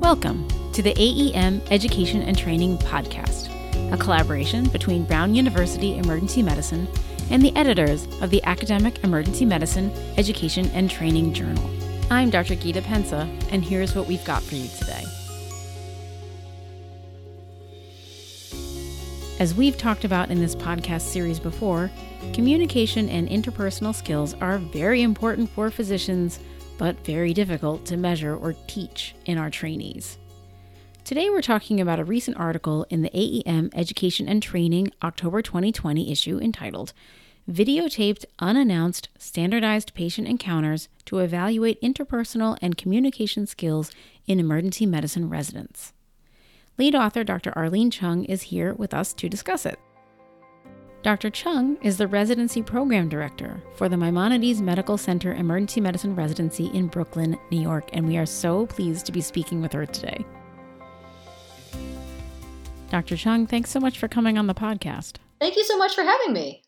Welcome to the AEM Education and Training Podcast, a collaboration between Brown University Emergency Medicine and the editors of the Academic Emergency Medicine Education and Training Journal. I'm Dr. Gita Pensa, and here's what we've got for you today. As we've talked about in this podcast series before, communication and interpersonal skills are very important for physicians but very difficult to measure or teach in our trainees. Today, we're talking about a recent article in the AEM Education and Training October 2020 issue entitled Videotaped Unannounced Standardized Patient Encounters to Evaluate Interpersonal and Communication Skills in Emergency Medicine Residents. Lead author Dr. Arlene Chung is here with us to discuss it. Dr. Chung is the Residency Program Director for the Maimonides Medical Center Emergency Medicine Residency in Brooklyn, New York, and we are so pleased to be speaking with her today. Dr. Chung, thanks so much for coming on the podcast. Thank you so much for having me.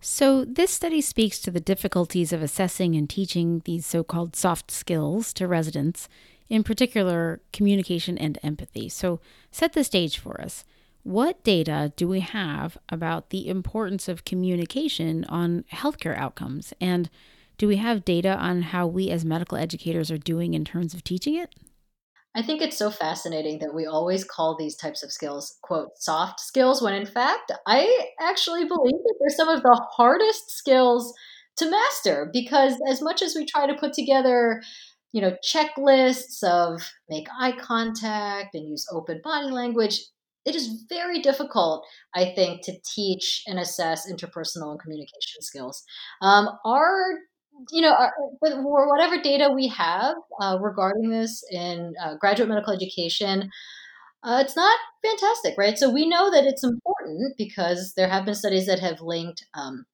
So, this study speaks to the difficulties of assessing and teaching these so called soft skills to residents, in particular, communication and empathy. So, set the stage for us. What data do we have about the importance of communication on healthcare outcomes? And do we have data on how we as medical educators are doing in terms of teaching it? I think it's so fascinating that we always call these types of skills, quote, soft skills, when in fact, I actually believe that they're some of the hardest skills to master because as much as we try to put together you know checklists of make eye contact and use open body language it is very difficult, I think, to teach and assess interpersonal and communication skills. Um, our you know, for whatever data we have uh, regarding this in uh, graduate medical education, uh, it's not fantastic, right? So we know that it's important because there have been studies that have linked, um,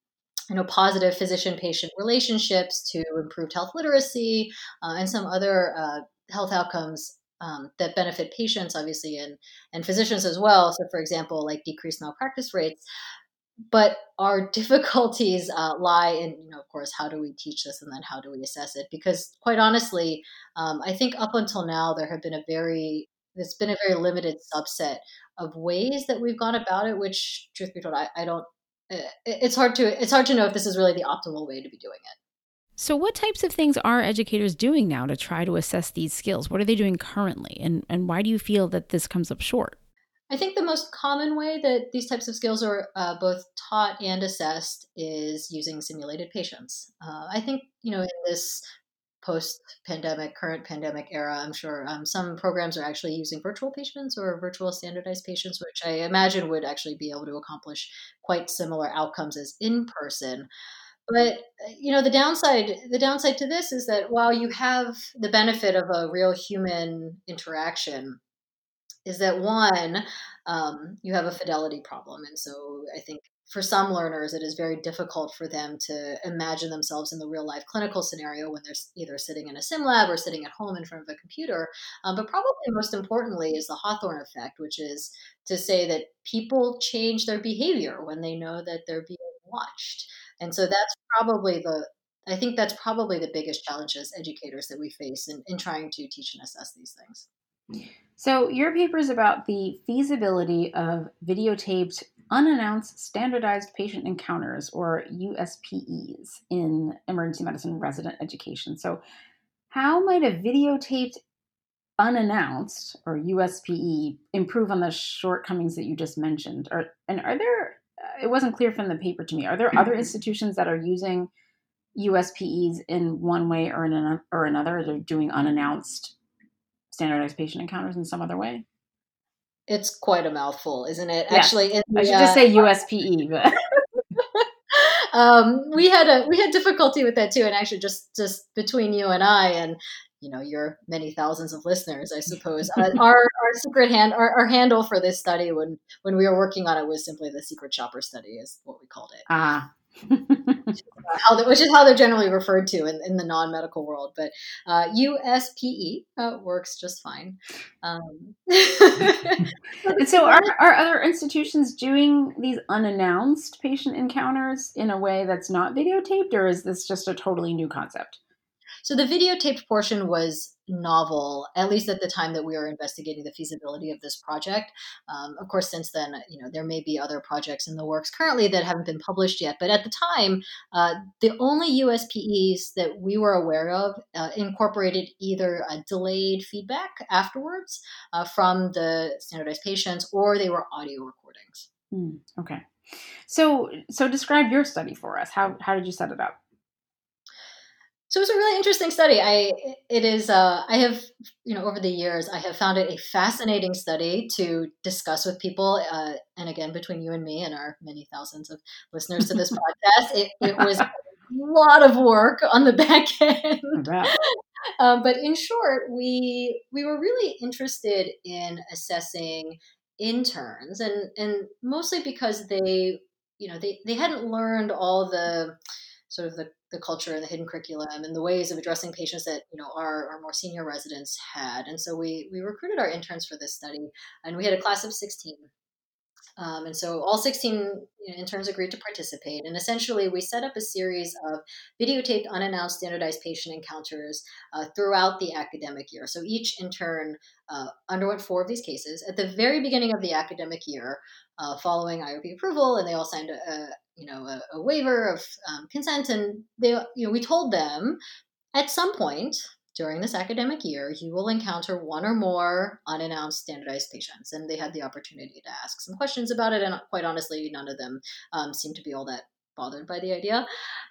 you know, positive physician-patient relationships to improved health literacy uh, and some other uh, health outcomes um, that benefit patients, obviously, and and physicians as well. So, for example, like decreased malpractice rates. But our difficulties uh, lie in, you know, of course, how do we teach this, and then how do we assess it? Because, quite honestly, um, I think up until now there have been a very there's been a very limited subset of ways that we've gone about it. Which, truth be told, I, I don't. It's hard to it's hard to know if this is really the optimal way to be doing it. So, what types of things are educators doing now to try to assess these skills? What are they doing currently? And, and why do you feel that this comes up short? I think the most common way that these types of skills are uh, both taught and assessed is using simulated patients. Uh, I think, you know, in this post pandemic, current pandemic era, I'm sure um, some programs are actually using virtual patients or virtual standardized patients, which I imagine would actually be able to accomplish quite similar outcomes as in person. But you know, the downside the downside to this is that while you have the benefit of a real human interaction, is that one, um, you have a fidelity problem, and so I think for some learners, it is very difficult for them to imagine themselves in the real life clinical scenario when they're either sitting in a sim lab or sitting at home in front of a computer. Um, but probably most importantly is the Hawthorne effect, which is to say that people change their behavior when they know that they're being watched. And so that's probably the I think that's probably the biggest challenge as educators that we face in, in trying to teach and assess these things. So, your paper is about the feasibility of videotaped unannounced standardized patient encounters, or USPEs, in emergency medicine resident education. So, how might a videotaped unannounced, or USPE, improve on the shortcomings that you just mentioned? Or, and are there it wasn't clear from the paper to me. Are there other institutions that are using USPEs in one way or in an, or another? They're doing unannounced standardized patient encounters in some other way. It's quite a mouthful, isn't it? Yes. Actually, the, I should just say USPE, but. um, we had a we had difficulty with that too, and actually, just just between you and I, and you know your many thousands of listeners, I suppose. Uh, our our secret hand our, our, handle for this study when when we were working on it was simply the secret shopper study is what we called it. Ah. how which is how they're generally referred to in, in the non-medical world but uh, uspe uh, works just fine um. and so are, are other institutions doing these unannounced patient encounters in a way that's not videotaped or is this just a totally new concept So the videotaped portion was novel, at least at the time that we were investigating the feasibility of this project. Um, of course, since then, you know, there may be other projects in the works currently that haven't been published yet. But at the time, uh, the only USPEs that we were aware of uh, incorporated either a delayed feedback afterwards uh, from the standardized patients, or they were audio recordings. Mm, okay. So, so describe your study for us. How how did you set it up? So it's a really interesting study. I it is uh, I have you know over the years I have found it a fascinating study to discuss with people. Uh, and again, between you and me and our many thousands of listeners to this podcast, it, it was a lot of work on the back end. um, but in short, we we were really interested in assessing interns, and and mostly because they you know they they hadn't learned all the sort of the, the culture and the hidden curriculum and the ways of addressing patients that you know our, our more senior residents had. And so we we recruited our interns for this study and we had a class of 16 um, and so all 16 you know, interns agreed to participate. And essentially, we set up a series of videotaped, unannounced, standardized patient encounters uh, throughout the academic year. So each intern uh, underwent four of these cases at the very beginning of the academic year, uh, following IRB approval, and they all signed a, a you know a, a waiver of um, consent. And they, you know, we told them at some point during this academic year, you will encounter one or more unannounced standardized patients. And they had the opportunity to ask some questions about it. And quite honestly, none of them um, seemed to be all that bothered by the idea.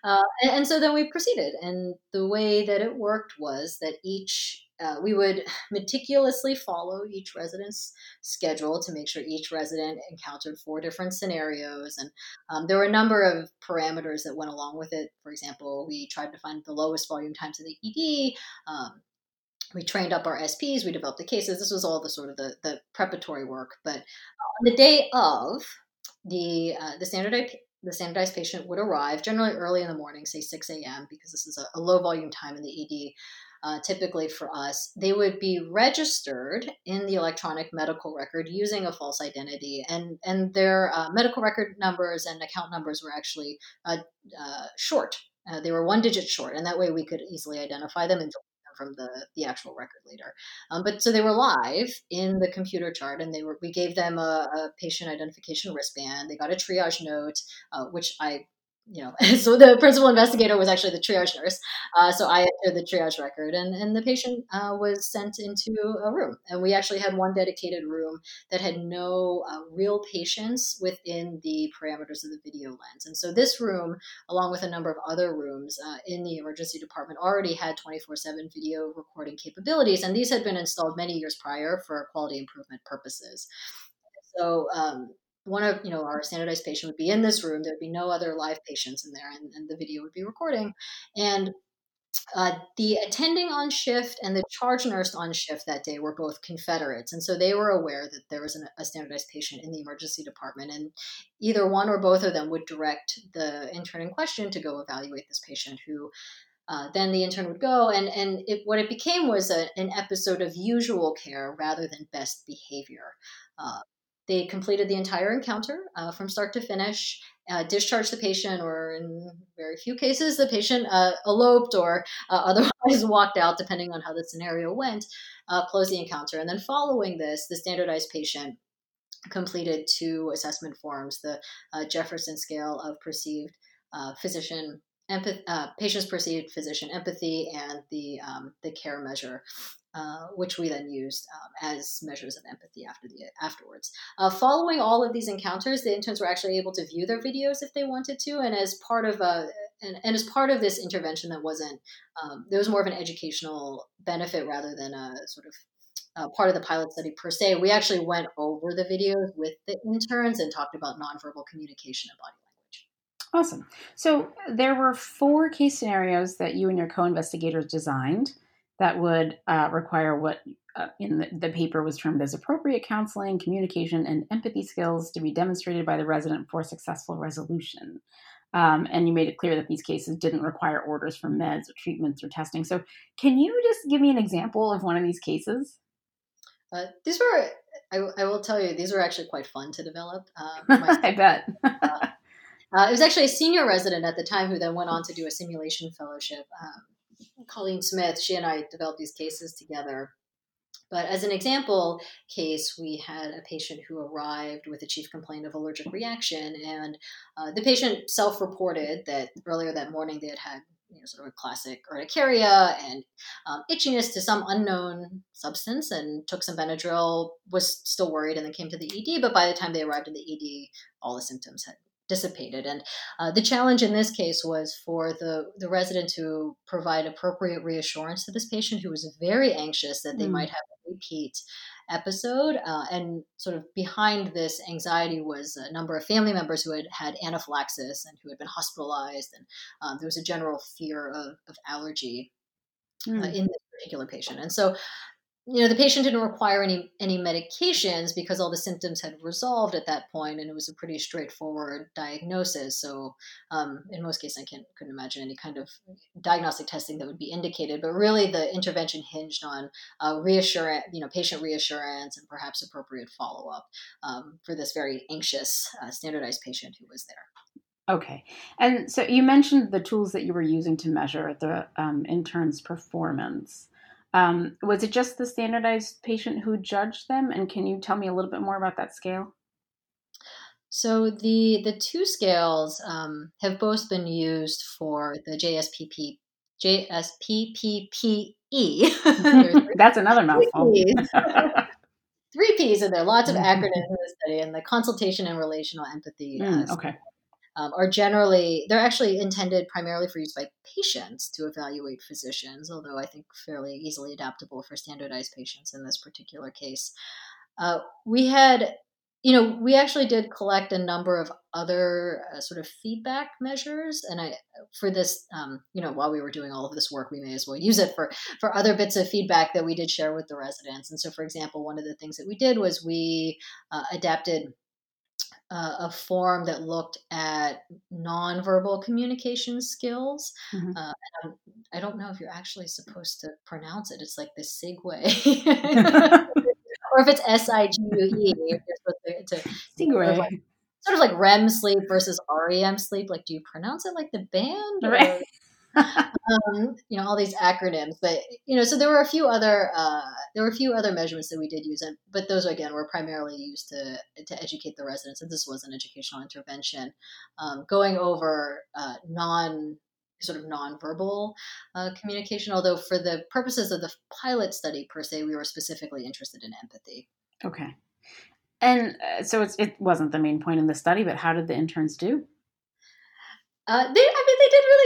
Uh, and, and, so then we proceeded. And the way that it worked was that each, uh, we would meticulously follow each resident's schedule to make sure each resident encountered four different scenarios. And um, there were a number of parameters that went along with it. For example, we tried to find the lowest volume times in the ED. Um, we trained up our SPs, we developed the cases. This was all the sort of the, the preparatory work. But on the day of, the uh, the standardized the standardized patient would arrive generally early in the morning, say 6 a.m., because this is a, a low volume time in the ED. Uh, typically for us, they would be registered in the electronic medical record using a false identity, and and their uh, medical record numbers and account numbers were actually uh, uh short. Uh, they were one digit short, and that way we could easily identify them and from the the actual record later. Um, but so they were live in the computer chart, and they were we gave them a, a patient identification wristband. They got a triage note, uh, which I you know, so the principal investigator was actually the triage nurse. Uh, so I entered the triage record, and, and the patient uh, was sent into a room. And we actually had one dedicated room that had no uh, real patients within the parameters of the video lens. And so this room, along with a number of other rooms uh, in the emergency department, already had 24 7 video recording capabilities. And these had been installed many years prior for quality improvement purposes. So um, one of you know our standardized patient would be in this room there'd be no other live patients in there and, and the video would be recording and uh, the attending on shift and the charge nurse on shift that day were both Confederates. And so they were aware that there was an, a standardized patient in the emergency department. And either one or both of them would direct the intern in question to go evaluate this patient who. Uh, then the intern would go, and and it, what it became was a, an episode of usual care rather than best behavior. Uh, they completed the entire encounter uh, from start to finish, uh, discharged the patient, or in very few cases, the patient uh, eloped or uh, otherwise walked out, depending on how the scenario went, uh, closed the encounter. And then following this, the standardized patient completed two assessment forms the uh, Jefferson scale of perceived physician empath- uh, patients perceived physician empathy and the um, the care measure, uh, which we then used um, as measures of empathy after the afterwards. Uh, following all of these encounters, the interns were actually able to view their videos if they wanted to, and as part of a and, and as part of this intervention, that wasn't um, there was more of an educational benefit rather than a sort of uh, part of the pilot study per se, we actually went over the videos with the interns and talked about nonverbal communication and body language. Awesome. So there were four case scenarios that you and your co-investigators designed that would uh, require what uh, in the, the, paper was termed as appropriate counseling, communication, and empathy skills to be demonstrated by the resident for successful resolution. Um, and you made it clear that these cases didn't require orders for meds or treatments or testing. So, can you just give me an example of one of these cases? Uh, these were, I, I, will tell you, these were actually quite fun to develop. Um, I bet. Uh, it was actually a senior resident at the time who then went on to do a simulation fellowship. Um, Colleen Smith, she and I developed these cases together. But as an example case, we had a patient who arrived with a chief complaint of allergic reaction, and uh, the patient self reported that earlier that morning they had had you know, sort of a classic urticaria and um, itchiness to some unknown substance and took some Benadryl, was still worried, and then came to the ED. But by the time they arrived in the ED, all the symptoms had dissipated. And uh, the challenge in this case was for the, the resident to provide appropriate reassurance to this patient who was very anxious that they mm. might have a repeat episode. Uh, and sort of behind this anxiety was a number of family members who had had anaphylaxis and who had been hospitalized. And um, there was a general fear of, of allergy mm. uh, in this particular patient. And so you know the patient didn't require any any medications because all the symptoms had resolved at that point and it was a pretty straightforward diagnosis. So um, in most cases i can't, couldn't imagine any kind of diagnostic testing that would be indicated but really the intervention hinged on uh, reassurance you know patient reassurance and perhaps appropriate follow-up um, for this very anxious uh, standardized patient who was there. Okay. And so you mentioned the tools that you were using to measure the um, intern's performance um, was it just the standardized patient who judged them? And can you tell me a little bit more about that scale? So the the two scales um, have both been used for the JSPP JSPPPE. That's another mouthful. Three P's, and there are lots of acronyms in the study, and the consultation and relational empathy. Mm, okay um, are generally they're actually intended primarily for use by patients to evaluate physicians although i think fairly easily adaptable for standardized patients in this particular case. Uh, we had you know we actually did collect a number of other uh, sort of feedback measures and i for this um, you know while we were doing all of this work we may as well use it for for other bits of feedback that we did share with the residents. And so for example one of the things that we did was we uh, adapted uh, a form that looked at nonverbal communication skills. Mm-hmm. Uh, I don't know if you're actually supposed to pronounce it. It's like the Sigway. or if it's S I G U E, you're supposed to, to Sigway. Sort of, like, sort of like REM sleep versus REM sleep. Like, do you pronounce it like the band? Or, right um, you know all these acronyms but you know so there were a few other uh, there were a few other measurements that we did use and but those again were primarily used to to educate the residents and this was an educational intervention. Um, going over uh, non sort of nonverbal uh, communication although for the purposes of the pilot study per se we were specifically interested in empathy. Okay. And uh, so it wasn't the main point in the study but how did the interns do? Uh, they, I mean, they did really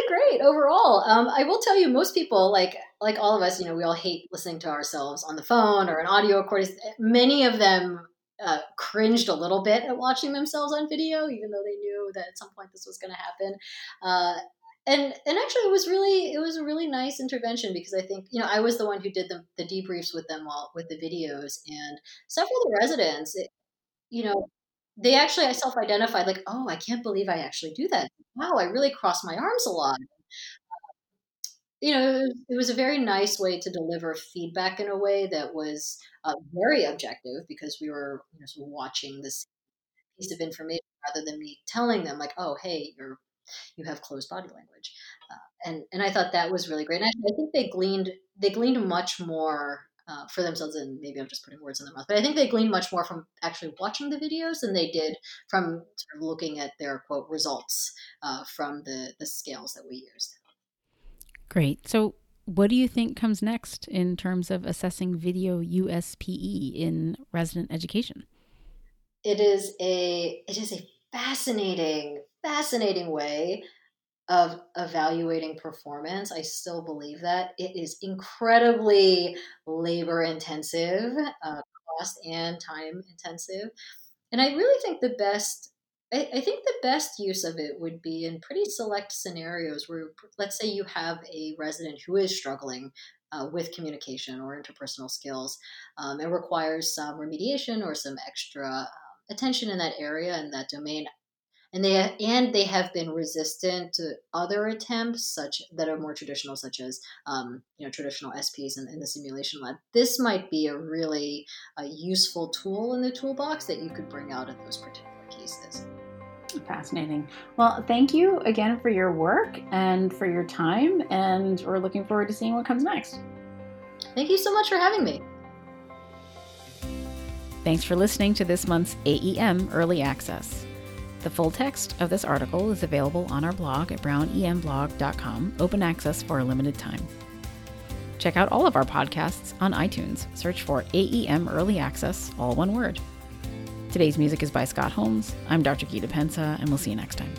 great overall. Um, I will tell you, most people, like like all of us, you know, we all hate listening to ourselves on the phone or an audio recording. Many of them uh, cringed a little bit at watching themselves on video, even though they knew that at some point this was going to happen. Uh, and and actually, it was really it was a really nice intervention because I think you know I was the one who did the, the debriefs with them while with the videos, and several of the residents, it, you know, they actually I self-identified like, oh, I can't believe I actually do that. Wow, I really cross my arms a lot. You know, it was, a very nice way to deliver feedback in a way that was uh, very objective because we were you know, sort of watching this piece of information rather than me telling them like, oh, hey, you're you have closed body language, uh, and and I thought that was really great. And I, I think they gleaned they gleaned much more uh, for themselves and maybe i'm just putting words in their mouth but i think they gleaned much more from actually watching the videos than they did from sort of looking at their quote results uh, from the the scales that we used. Great. So what do you think comes next in terms of assessing video uspe in resident education? It is a it is a fascinating fascinating way of evaluating performance. I still believe that it is incredibly labor intensive, uh, cost and time intensive. And I really think the best, I, I, think the best use of it would be in pretty select scenarios where, let's say, you have a resident who is struggling uh, with communication or interpersonal skills um, and requires some remediation or some extra uh, attention in that area and that domain and they and they have been resistant to other attempts such that are more traditional, such as um, you know traditional SPs in, in, the simulation lab. This might be a really uh, useful tool in the toolbox that you could bring out in those particular cases. Fascinating. Well, thank you again for your work and for your time, and we're looking forward to seeing what comes next. Thank you so much for having me. Thanks for listening to this month's AEM Early Access. The full text of this article is available on our blog at brownemblog.com, open access for a limited time. Check out all of our podcasts on iTunes. Search for AEM Early Access, all one word. Today's music is by Scott Holmes. I'm Dr. Gita Pensa, and we'll see you next time.